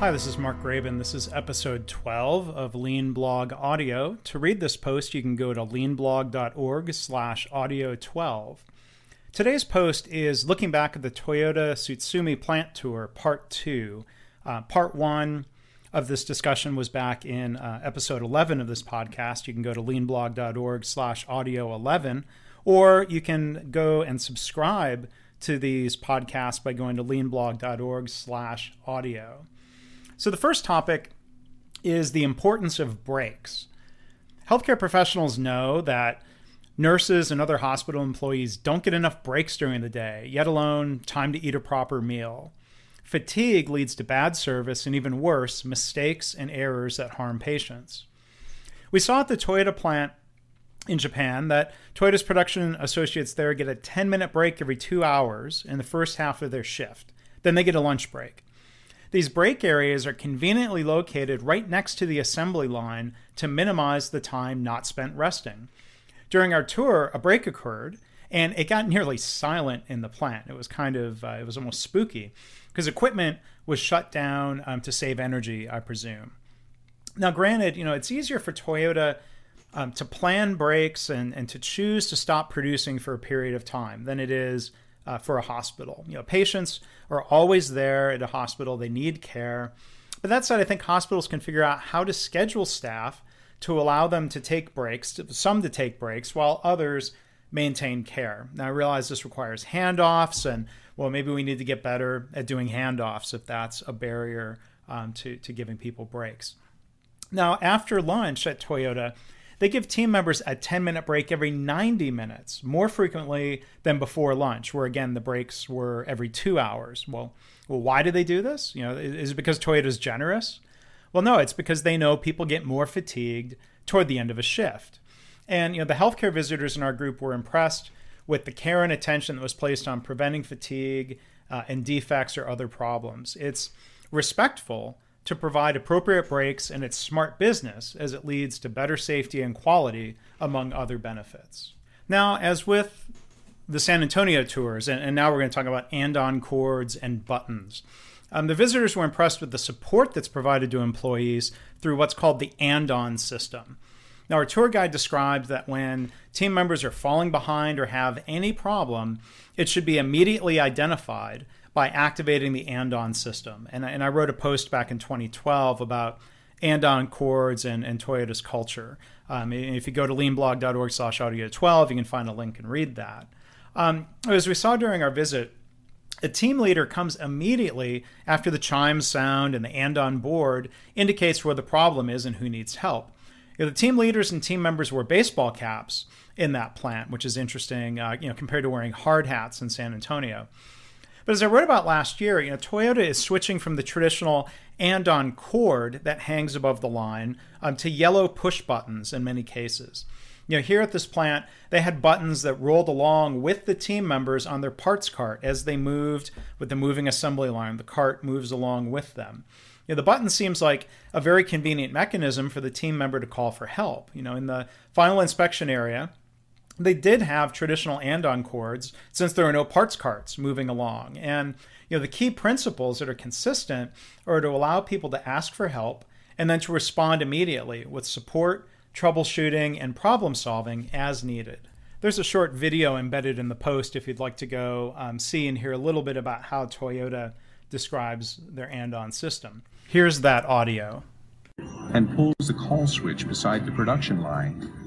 Hi, this is Mark Graban. This is episode 12 of Lean Blog Audio. To read this post, you can go to leanblog.org slash audio 12. Today's post is looking back at the Toyota Tsutsumi plant tour, part two. Uh, part one of this discussion was back in uh, episode 11 of this podcast. You can go to leanblog.org slash audio 11, or you can go and subscribe to these podcasts by going to leanblog.org slash audio. So the first topic is the importance of breaks. Healthcare professionals know that nurses and other hospital employees don't get enough breaks during the day, yet alone time to eat a proper meal. Fatigue leads to bad service and even worse, mistakes and errors that harm patients. We saw at the Toyota plant in Japan that Toyota's production associates there get a 10 minute break every two hours in the first half of their shift. Then they get a lunch break. These break areas are conveniently located right next to the assembly line to minimize the time not spent resting. During our tour, a break occurred and it got nearly silent in the plant. It was kind of, uh, it was almost spooky because equipment was shut down um, to save energy, I presume. Now, granted, you know, it's easier for Toyota um, to plan breaks and, and to choose to stop producing for a period of time than it is uh, for a hospital. You know, patients are always there at a hospital, they need care. But that said, I think hospitals can figure out how to schedule staff to allow them to take breaks, some to take breaks, while others maintain care. Now, I realize this requires handoffs, and well, maybe we need to get better at doing handoffs if that's a barrier um, to, to giving people breaks. Now, after lunch at Toyota, they give team members a 10 minute break every 90 minutes, more frequently than before lunch, where again the breaks were every two hours. Well, well, why do they do this? You know, is it because Toyota's generous? Well, no, it's because they know people get more fatigued toward the end of a shift. And you know, the healthcare visitors in our group were impressed with the care and attention that was placed on preventing fatigue uh, and defects or other problems. It's respectful to provide appropriate breaks, and it's smart business as it leads to better safety and quality, among other benefits. Now, as with the San Antonio tours, and, and now we're going to talk about andon cords and buttons. Um, the visitors were impressed with the support that's provided to employees through what's called the andon system. Now, our tour guide described that when team members are falling behind or have any problem, it should be immediately identified by activating the andon system. And, and I wrote a post back in 2012 about andon cords and, and Toyota's culture. Um, if you go to leanblog.org slash audio 12, you can find a link and read that. Um, as we saw during our visit, a team leader comes immediately after the chimes sound and the andon board indicates where the problem is and who needs help. You know, the team leaders and team members wear baseball caps in that plant, which is interesting, uh, you know, compared to wearing hard hats in San Antonio. But as I wrote about last year, you know, Toyota is switching from the traditional andon cord that hangs above the line um, to yellow push buttons in many cases. You know, here at this plant, they had buttons that rolled along with the team members on their parts cart as they moved with the moving assembly line. The cart moves along with them. You know, the button seems like a very convenient mechanism for the team member to call for help. You know, in the final inspection area, they did have traditional andon cords since there are no parts carts moving along. And you know, the key principles that are consistent are to allow people to ask for help and then to respond immediately with support, troubleshooting, and problem solving as needed. There's a short video embedded in the post if you'd like to go um, see and hear a little bit about how Toyota describes their andon system. Here's that audio. And pulls the call switch beside the production line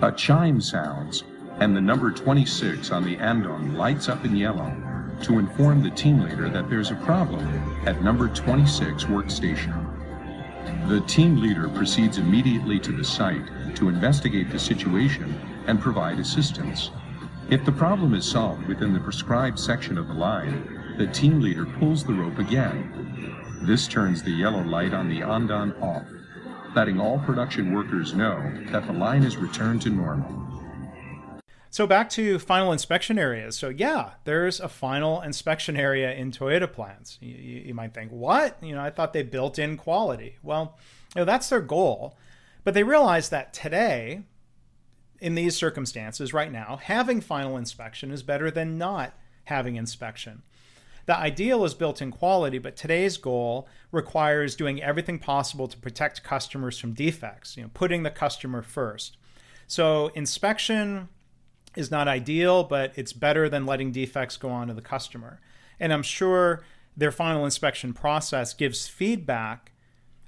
a chime sounds, and the number 26 on the andon lights up in yellow to inform the team leader that there's a problem at number 26 workstation. The team leader proceeds immediately to the site to investigate the situation and provide assistance. If the problem is solved within the prescribed section of the line, the team leader pulls the rope again. This turns the yellow light on the andon off letting all production workers know that the line is returned to normal. So back to final inspection areas. So yeah, there's a final inspection area in Toyota plants. You, you, might think, what? You know, I thought they built in quality. Well, you know, that's their goal, but they realize that today, in these circumstances, right now, having final inspection is better than not having inspection. The ideal is built in quality, but today's goal requires doing everything possible to protect customers from defects, you know, putting the customer first. So inspection is not ideal, but it's better than letting defects go on to the customer. And I'm sure their final inspection process gives feedback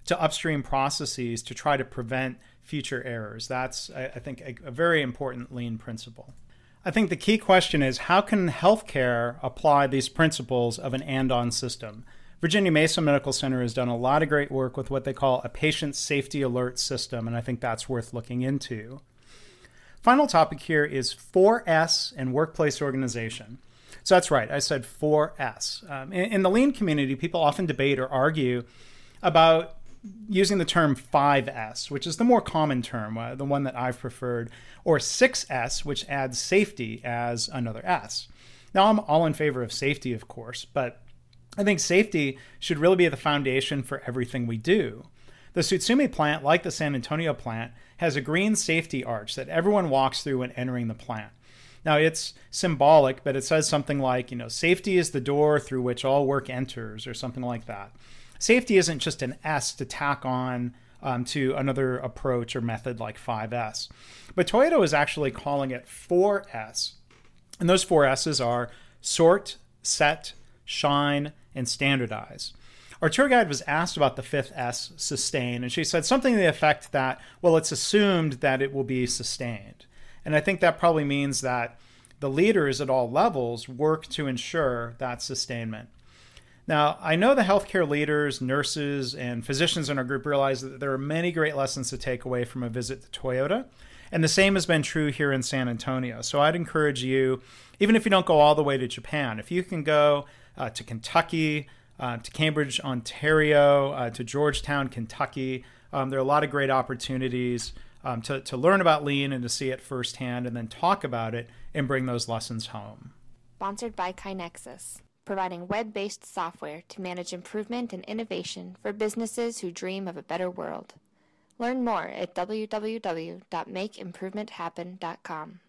to upstream processes to try to prevent future errors. That's, I, think, a, a very important lean principle. I think the key question is how can healthcare apply these principles of an andon system? Virginia Mason Medical Center has done a lot of great work with what they call a patient safety alert system, and I think that's worth looking into. Final topic here is 4S and workplace organization. So that's right, I said 4S. Um, in, in the lean community, people often debate or argue about using the term 5S, which is the more common term, uh, the one that I've preferred, or 6S, which adds safety as another S. Now, I'm all in favor of safety, of course, but I think safety should really be the foundation for everything we do. The Tsutsumi plant, like the San Antonio plant, has a green safety arch that everyone walks through when entering the plant. Now, it's symbolic, but it says something like, you know, safety is the door through which all work enters, or something like that safety isn't just an S to tack on um, to another approach or method like 5S. But Toyota is actually calling it 4S. And those four S's are sort, set, shine, and standardize. Our tour guide was asked about the fifth S, sustain, and she said something to the effect that, well, it's assumed that it will be sustained. And I think that probably means that the leaders at all levels work to ensure that sustainment. Now, I know the healthcare leaders, nurses, and physicians in our group realize that there are many great lessons to take away from a visit to Toyota. And the same has been true here in San Antonio. So I'd encourage you, even if you don't go all the way to Japan, if you can go uh, to Kentucky, uh, to Cambridge, Ontario, uh, to Georgetown, Kentucky, um, there are a lot of great opportunities um, to, to learn about lean and to see it firsthand and then talk about it and bring those lessons home. Sponsored by KaiNexus providing web based software to manage improvement and innovation for businesses who dream of a better world. Learn more at www.makeimprovementhappen.com.